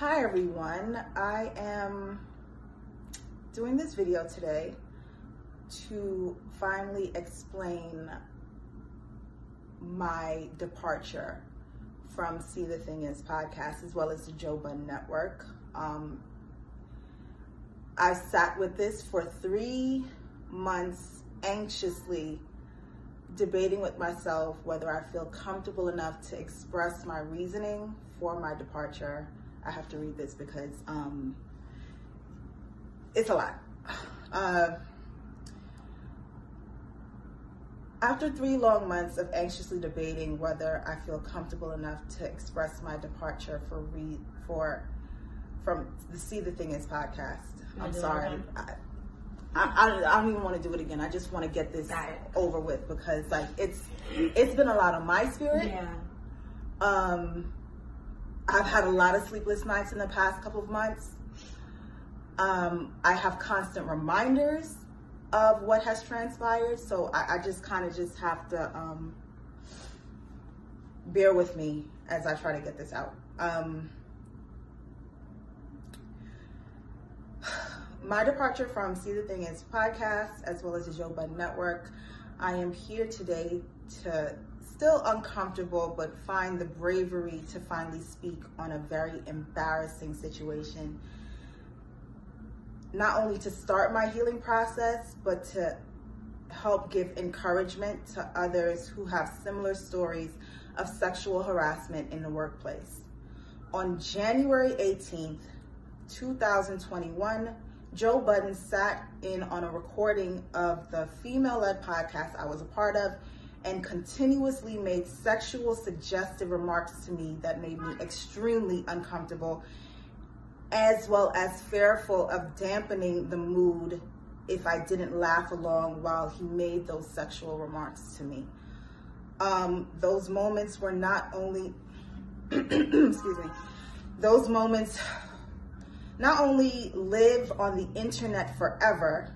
Hi everyone, I am doing this video today to finally explain my departure from See the Thing Is podcast as well as the Joe Budden Network. Um, I sat with this for three months anxiously debating with myself whether I feel comfortable enough to express my reasoning for my departure. I have to read this because um, it's a lot. Uh, after three long months of anxiously debating whether I feel comfortable enough to express my departure for read for from the See the Thing Is podcast, I'm sorry. I, I, I, don't even want to do it again. I just want to get this over with because like it's it's been a lot of my spirit. Yeah. Um, I've had a lot of sleepless nights in the past couple of months. Um, I have constant reminders of what has transpired, so I, I just kind of just have to um, bear with me as I try to get this out. Um, my departure from See the Thing Is podcast, as well as the Joe Network, I am here today to still uncomfortable, but find the bravery to finally speak on a very embarrassing situation. Not only to start my healing process, but to help give encouragement to others who have similar stories of sexual harassment in the workplace. On January 18th, 2021, Joe Budden sat in on a recording of the female led podcast I was a part of and continuously made sexual suggestive remarks to me that made me extremely uncomfortable, as well as fearful of dampening the mood if I didn't laugh along while he made those sexual remarks to me. Um, those moments were not only, excuse me, those moments not only live on the internet forever,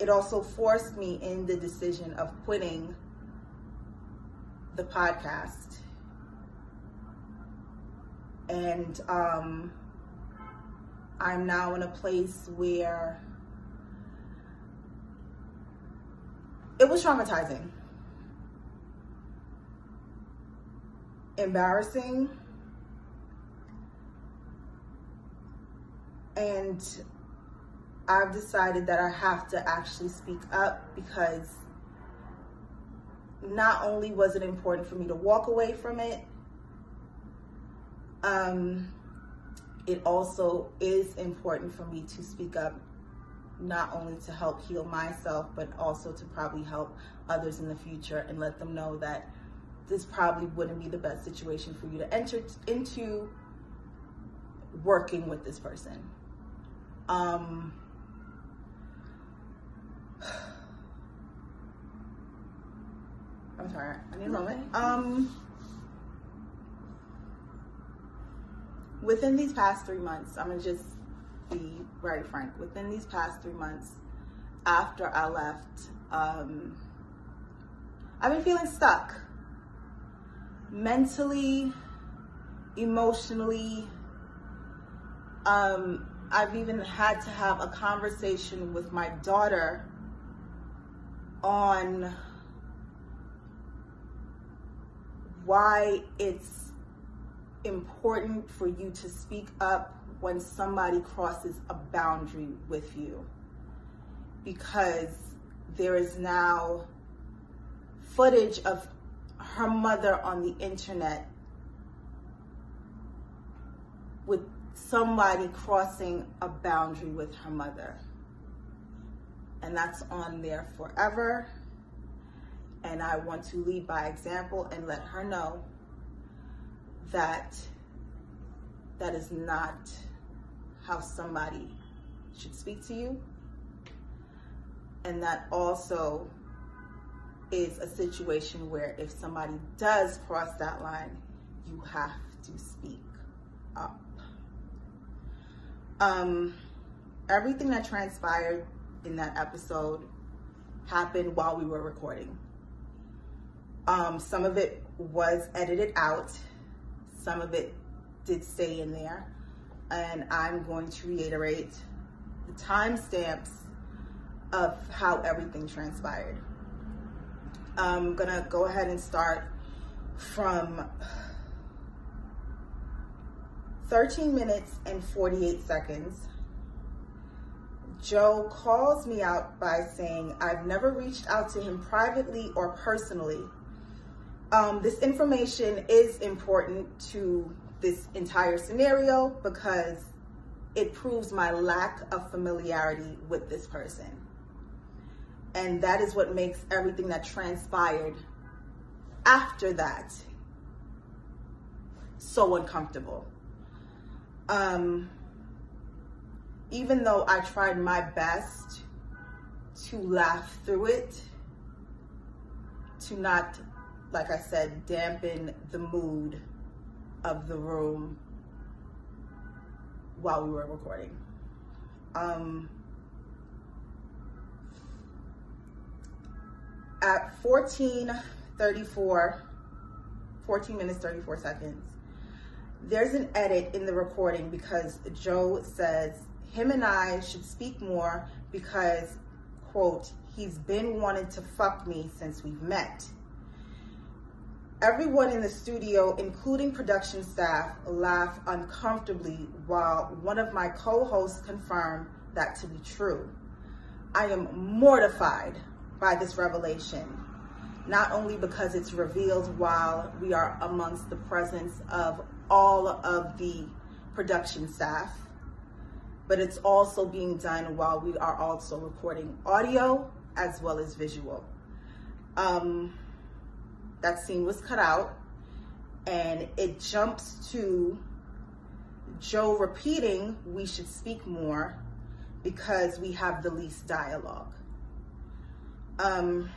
it also forced me in the decision of quitting the podcast. And um, I'm now in a place where it was traumatizing, embarrassing and I've decided that I have to actually speak up because not only was it important for me to walk away from it, um, it also is important for me to speak up, not only to help heal myself, but also to probably help others in the future and let them know that this probably wouldn't be the best situation for you to enter into working with this person. Um, I'm sorry, I need a moment. Um, within these past three months, I'm gonna just be very frank. Within these past three months, after I left, um, I've been feeling stuck mentally, emotionally. Um, I've even had to have a conversation with my daughter on why it's important for you to speak up when somebody crosses a boundary with you. Because there is now footage of her mother on the internet with somebody crossing a boundary with her mother. And that's on there forever. And I want to lead by example and let her know that that is not how somebody should speak to you. And that also is a situation where if somebody does cross that line, you have to speak up. Um, everything that transpired in that episode happened while we were recording. Um, some of it was edited out. Some of it did stay in there, and I'm going to reiterate the timestamps of how everything transpired. I'm gonna go ahead and start from 13 minutes and 48 seconds. Joe calls me out by saying, I've never reached out to him privately or personally. Um, this information is important to this entire scenario because it proves my lack of familiarity with this person. And that is what makes everything that transpired after that so uncomfortable. Um, even though I tried my best to laugh through it, to not, like I said, dampen the mood of the room while we were recording. Um, at 14:34, 14 minutes 34 seconds, there's an edit in the recording because Joe says him and I should speak more because, quote, he's been wanting to fuck me since we've met. Everyone in the studio, including production staff, laugh uncomfortably while one of my co-hosts confirmed that to be true. I am mortified by this revelation, not only because it's revealed while we are amongst the presence of all of the production staff, but it's also being done while we are also recording audio as well as visual. Um, that scene was cut out and it jumps to Joe repeating, we should speak more because we have the least dialogue. Um,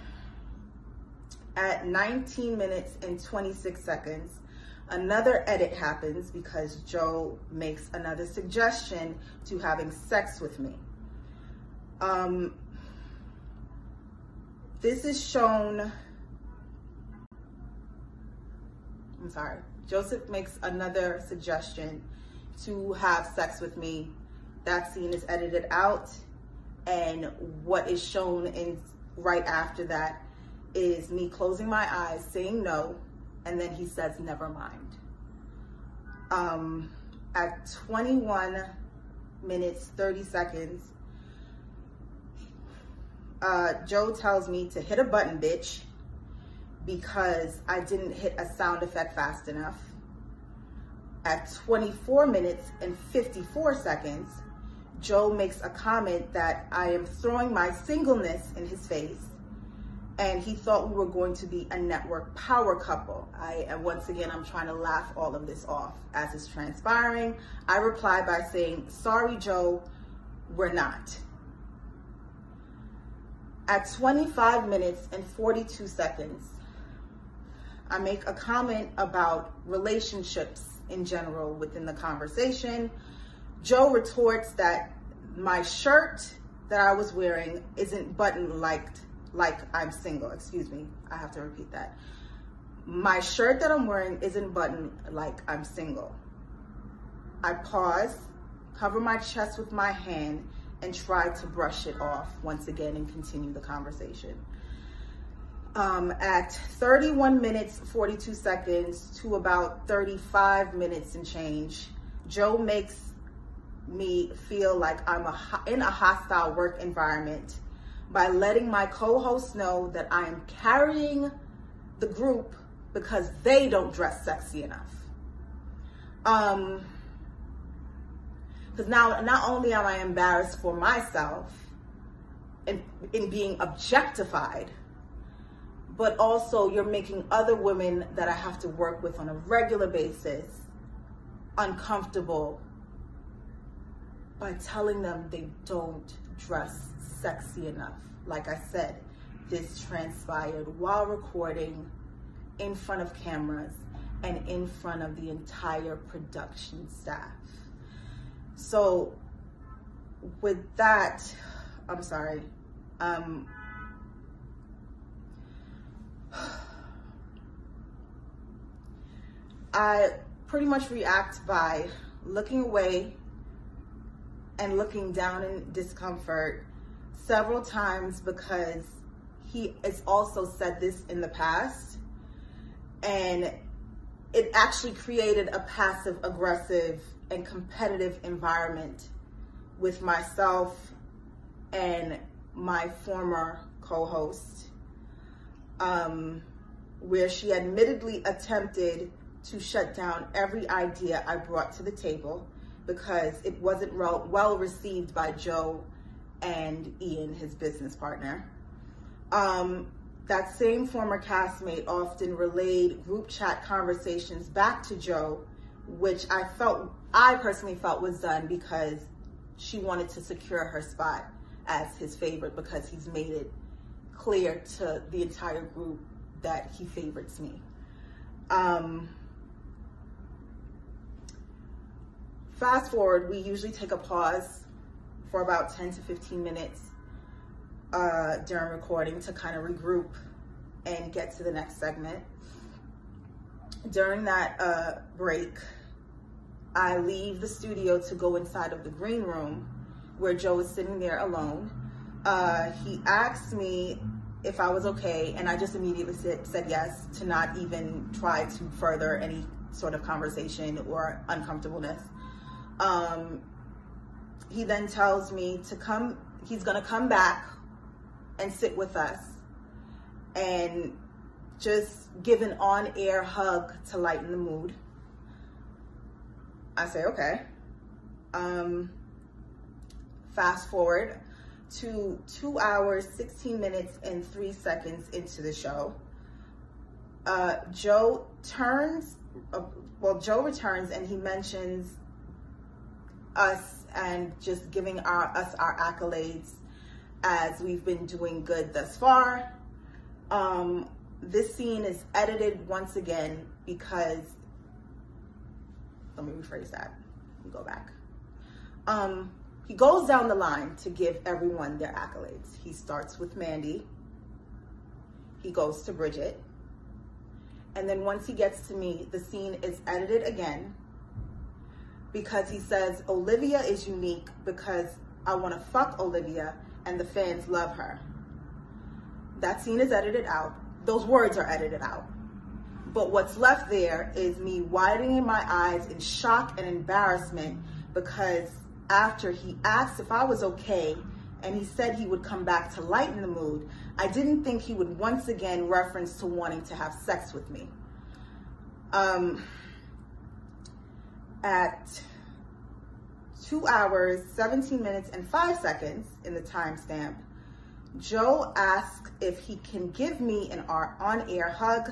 at 19 minutes and 26 seconds, another edit happens because Joe makes another suggestion to having sex with me. Um, this is shown I'm sorry, Joseph makes another suggestion to have sex with me. That scene is edited out, and what is shown in right after that is me closing my eyes, saying no, and then he says, never mind. Um, at 21 minutes, 30 seconds, uh, Joe tells me to hit a button, bitch because I didn't hit a sound effect fast enough. At 24 minutes and 54 seconds, Joe makes a comment that I am throwing my singleness in his face and he thought we were going to be a network power couple. I and once again I'm trying to laugh all of this off as it's transpiring. I reply by saying, "Sorry, Joe, we're not." At 25 minutes and 42 seconds, I make a comment about relationships in general within the conversation. Joe retorts that my shirt that I was wearing isn't button like like I'm single. Excuse me. I have to repeat that. My shirt that I'm wearing isn't button like I'm single. I pause, cover my chest with my hand, and try to brush it off once again and continue the conversation um, at 31 minutes 42 seconds to about 35 minutes and change. Joe makes me feel like i'm a, in a hostile work environment by letting my co-host know that i am carrying the group because they don't dress sexy enough. Um because now not only am i embarrassed for myself in, in being objectified but also you're making other women that I have to work with on a regular basis uncomfortable by telling them they don't dress sexy enough. Like I said, this transpired while recording in front of cameras and in front of the entire production staff. So with that, I'm sorry. Um, I pretty much react by looking away and looking down in discomfort several times because he has also said this in the past. And it actually created a passive aggressive and competitive environment with myself and my former co-host um, where she admittedly attempted to shut down every idea I brought to the table because it wasn't well received by Joe and Ian, his business partner. Um, that same former castmate often relayed group chat conversations back to Joe, which I felt, I personally felt was done because she wanted to secure her spot as his favorite because he's made it clear to the entire group that he favorites me. Um, fast forward, we usually take a pause for about 10 to 15 minutes uh, during recording to kind of regroup and get to the next segment. During that uh, break, I leave the studio to go inside of the green room where Joe is sitting there alone. Uh, he asked me if I was okay, and I just immediately said, said yes to not even try to further any sort of conversation or uncomfortableness. Um, he then tells me to come, he's gonna come back and sit with us and just give an on air hug to lighten the mood. I say, okay. Um, fast forward to two hours, 16 minutes, and three seconds into the show. Uh, Joe turns, uh, well, Joe returns and he mentions us and just giving our, us our accolades as we've been doing good thus far. Um, this scene is edited once again because, let me rephrase that, let go back. Um, he goes down the line to give everyone their accolades. He starts with Mandy. He goes to Bridget. And then once he gets to me, the scene is edited again because he says Olivia is unique because I want to fuck Olivia and the fans love her. That scene is edited out. Those words are edited out. But what's left there is me widening my eyes in shock and embarrassment because after he asked if I was okay and he said he would come back to lighten the mood, I didn't think he would once again reference to wanting to have sex with me. Um, at two hours, 17 minutes, and five seconds in the timestamp, Joe asked if he can give me an on-air hug.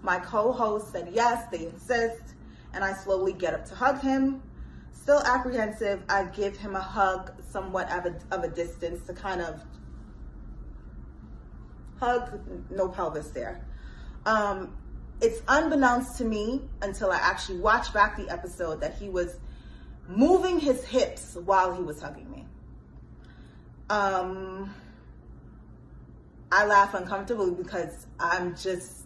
My co-host said yes, they insist, and I slowly get up to hug him. Still apprehensive, I give him a hug somewhat of a, of a distance to kind of hug, no pelvis there. Um, it's unbeknownst to me until I actually watch back the episode that he was moving his hips while he was hugging me. Um, I laugh uncomfortably because I'm just,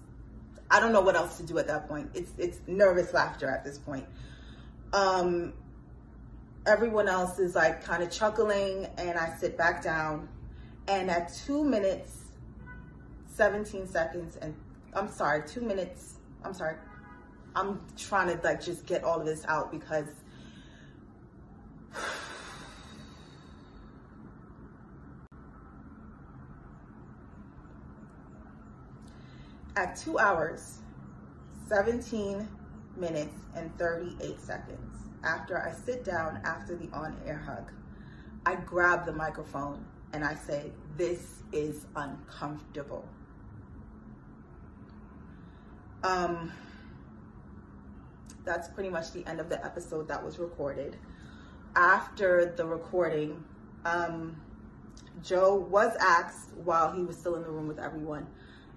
I don't know what else to do at that point. It's, it's nervous laughter at this point. Um, everyone else is like kind of chuckling and I sit back down and at two minutes, 17 seconds and I'm sorry, two minutes. I'm sorry. I'm trying to like just get all of this out because at two hours, 17 minutes and 38 seconds after I sit down after the on-air hug, I grab the microphone and I say, this is uncomfortable. Um, that's pretty much the end of the episode that was recorded. After the recording, um, Joe was asked while he was still in the room with everyone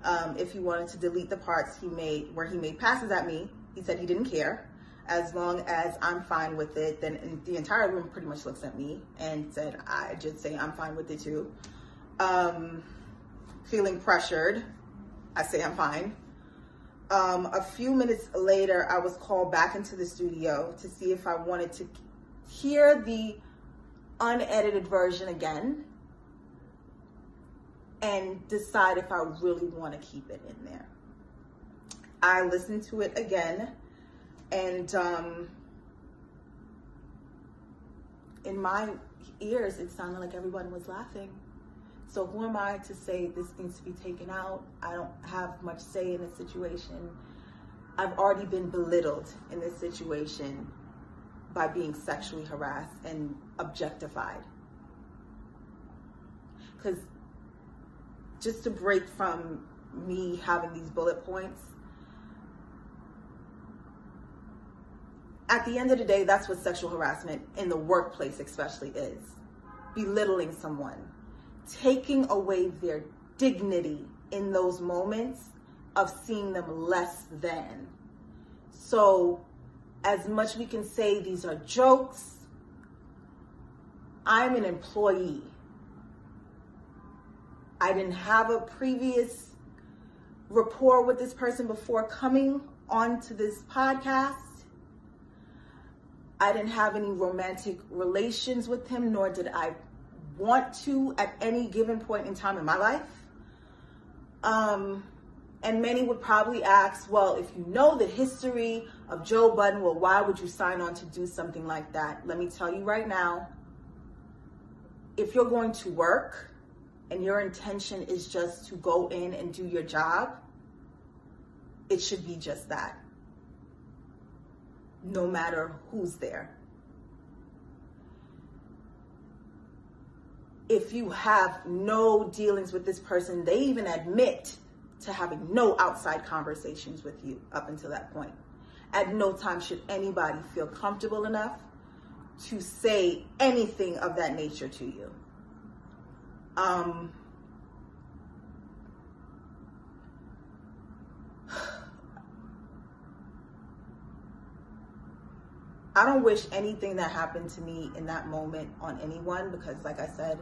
um, if he wanted to delete the parts he made where he made passes at me. He said he didn't care. As long as I'm fine with it, then the entire room pretty much looks at me and said, I just say I'm fine with it too. Um, feeling pressured, I say I'm fine. Um, a few minutes later, I was called back into the studio to see if I wanted to hear the unedited version again and decide if I really want to keep it in there. I listened to it again and um, in my ears, it sounded like everyone was laughing. So who am I to say this needs to be taken out? I don't have much say in the situation. I've already been belittled in this situation by being sexually harassed and objectified. Because just to break from me having these bullet points, at the end of the day, that's what sexual harassment in the workplace, especially, is belittling someone, taking away their dignity in those moments of seeing them less than. So, as much we can say these are jokes, I'm an employee. I didn't have a previous rapport with this person before coming onto this podcast. I didn't have any romantic relations with him, nor did I want to at any given point in time in my life. Um, and many would probably ask, well, if you know the history of Joe Budden, well, why would you sign on to do something like that? Let me tell you right now if you're going to work and your intention is just to go in and do your job, it should be just that no matter who's there. If you have no dealings with this person, they even admit to having no outside conversations with you up until that point. At no time should anybody feel comfortable enough to say anything of that nature to you. Um, I don't wish anything that happened to me in that moment on anyone because, like I said,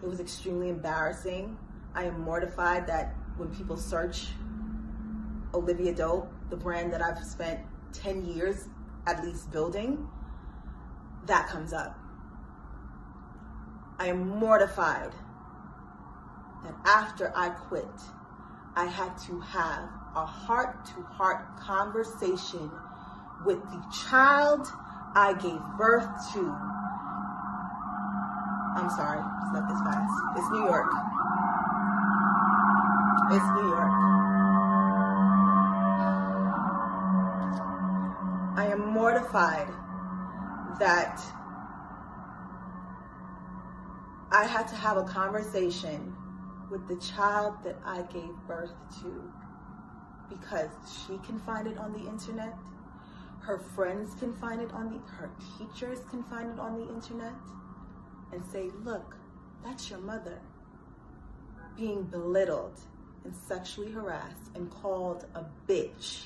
it was extremely embarrassing. I am mortified that when people search Olivia Dope, the brand that I've spent 10 years at least building, that comes up. I am mortified that after I quit, I had to have a heart to heart conversation with the child I gave birth to. I'm sorry, it's not this fast. It's New York. It's New York. I am mortified that I had to have a conversation with the child that I gave birth to because she can find it on the internet her friends can find it on the, her teachers can find it on the internet and say, look, that's your mother being belittled and sexually harassed and called a bitch.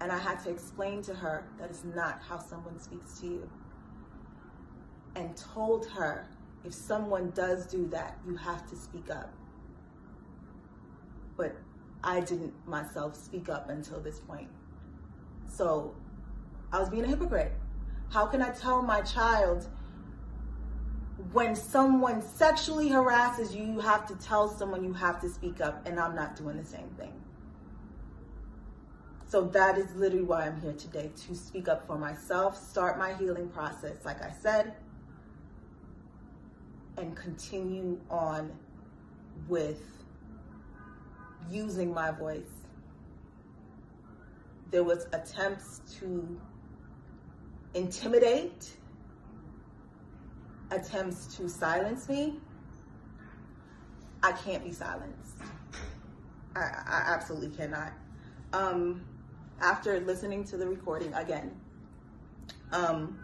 And I had to explain to her that is not how someone speaks to you. And told her if someone does do that, you have to speak up. But I didn't myself speak up until this point. So I was being a hypocrite. How can I tell my child when someone sexually harasses you, you have to tell someone you have to speak up, and I'm not doing the same thing. So that is literally why I'm here today to speak up for myself, start my healing process, like I said, and continue on with using my voice. There was attempts to intimidate, attempts to silence me. I can't be silenced. I, I absolutely cannot. Um, after listening to the recording again, um,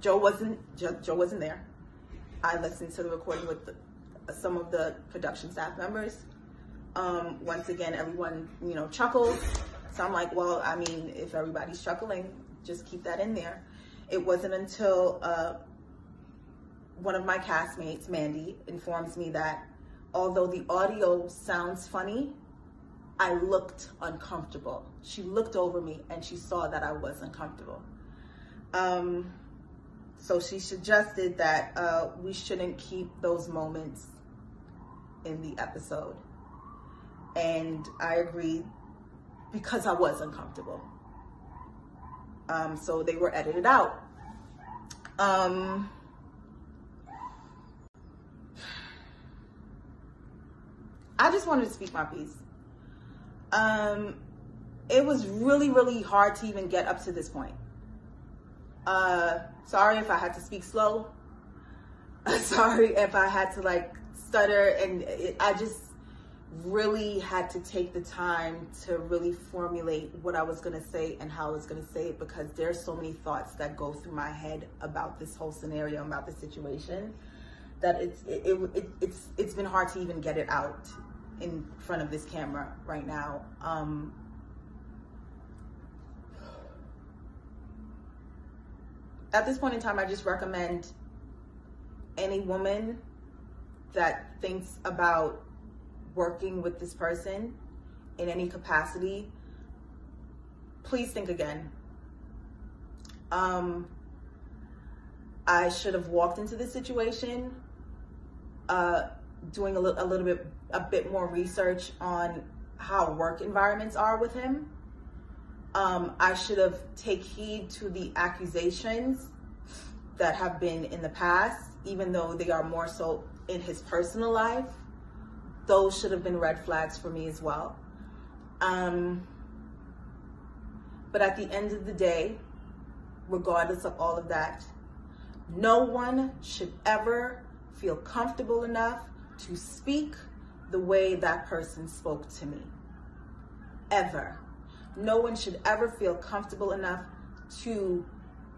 Joe wasn't Joe, Joe, wasn't there. I listened to the recording with the, some of the production staff members. Um, once again, everyone, you know, chuckles. So I'm like, well, I mean, if everybody's chuckling, just keep that in there. It wasn't until uh, one of my castmates, Mandy, informs me that although the audio sounds funny, I looked uncomfortable. She looked over me and she saw that I was uncomfortable. Um, so she suggested that uh, we shouldn't keep those moments in the episode. And I agreed because I was uncomfortable. Um, so they were edited out. Um, I just wanted to speak my piece. Um, it was really, really hard to even get up to this point. Uh, sorry if I had to speak slow. sorry if I had to like stutter, and it, I just really had to take the time to really formulate what I was going to say and how I was going to say it because there's so many thoughts that go through my head about this whole scenario, about the situation, that it's it, it, it, it's it's been hard to even get it out in front of this camera right now. Um, at this point in time, I just recommend any woman that thinks about working with this person in any capacity, please think again. Um, I should have walked into this situation uh, doing a, li- a little bit a bit more research on how work environments are with him. Um, I should have take heed to the accusations that have been in the past, even though they are more so in his personal life. Those should have been red flags for me as well. Um, but at the end of the day, regardless of all of that, no one should ever feel comfortable enough to speak the way that person spoke to me. Ever. No one should ever feel comfortable enough to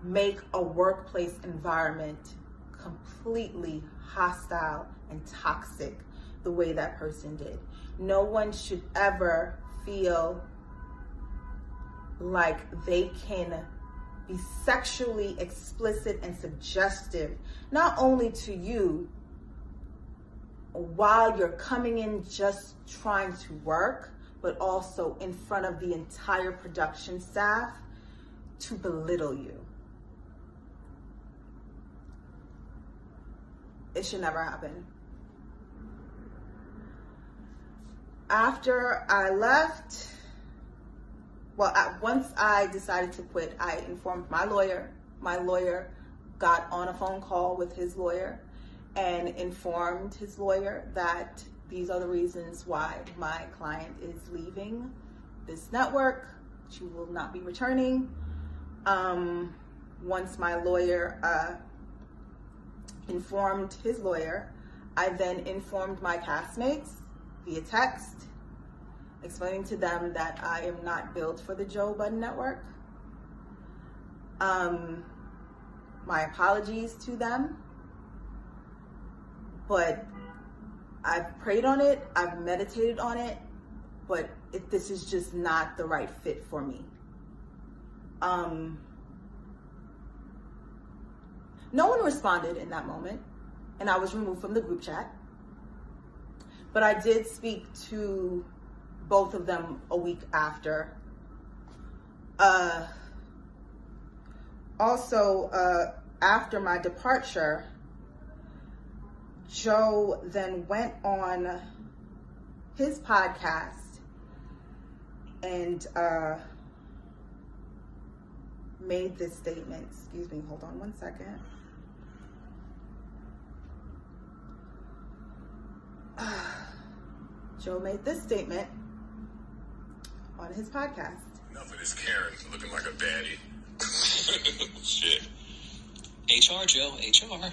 make a workplace environment completely hostile and toxic the way that person did. No one should ever feel like they can be sexually explicit and suggestive, not only to you while you're coming in just trying to work, but also in front of the entire production staff to belittle you. It should never happen. After I left, well, once I decided to quit, I informed my lawyer. My lawyer got on a phone call with his lawyer and informed his lawyer that these are the reasons why my client is leaving this network. She will not be returning. Um, once my lawyer uh, informed his lawyer, I then informed my castmates via text, explaining to them that I am not built for the Joe Budden Network. Um, my apologies to them but I've prayed on it, I've meditated on it, but it, this is just not the right fit for me. Um, no one responded in that moment, and I was removed from the group chat. But I did speak to both of them a week after. Uh, also, uh, after my departure, Joe then went on his podcast and uh, made this statement. Excuse me, hold on one second. Joe made this statement on his podcast. Enough of this Karen looking like a baddie. Shit. HR, Joe, HR.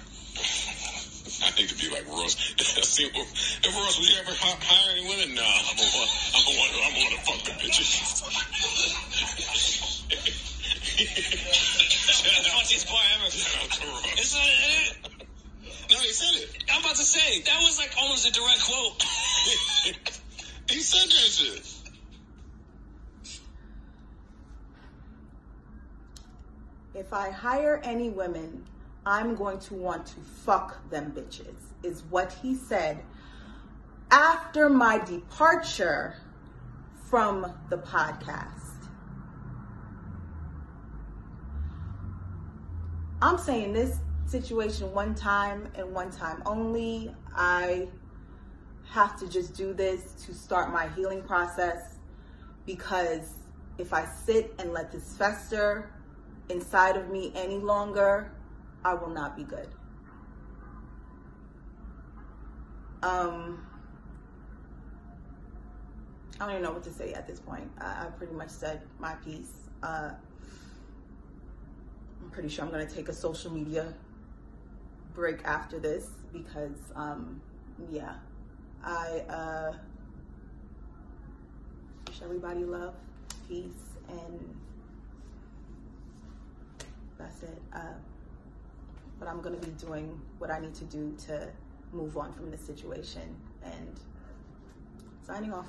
I need to be like Ross. See, if Ross, would you ever hire any women? Nah, I'm gonna, I'm gonna, I'm gonna fuck the bitches. Funniest part ever. Shout out to Ross. Is that it? No, he said it. I'm about to say that was like almost a direct quote. he said that shit. If I hire any women, I'm going to want to fuck them bitches, is what he said after my departure from the podcast. I'm saying this situation one time and one time only. I have to just do this to start my healing process because if I sit and let this fester inside of me any longer, I will not be good. Um, I don't even know what to say at this point. I, I pretty much said my piece. Uh, I'm pretty sure I'm going to take a social media break after this because, um, yeah, I uh, wish everybody love, peace, and that's it. Uh, but I'm going to be doing what I need to do to move on from this situation and signing off.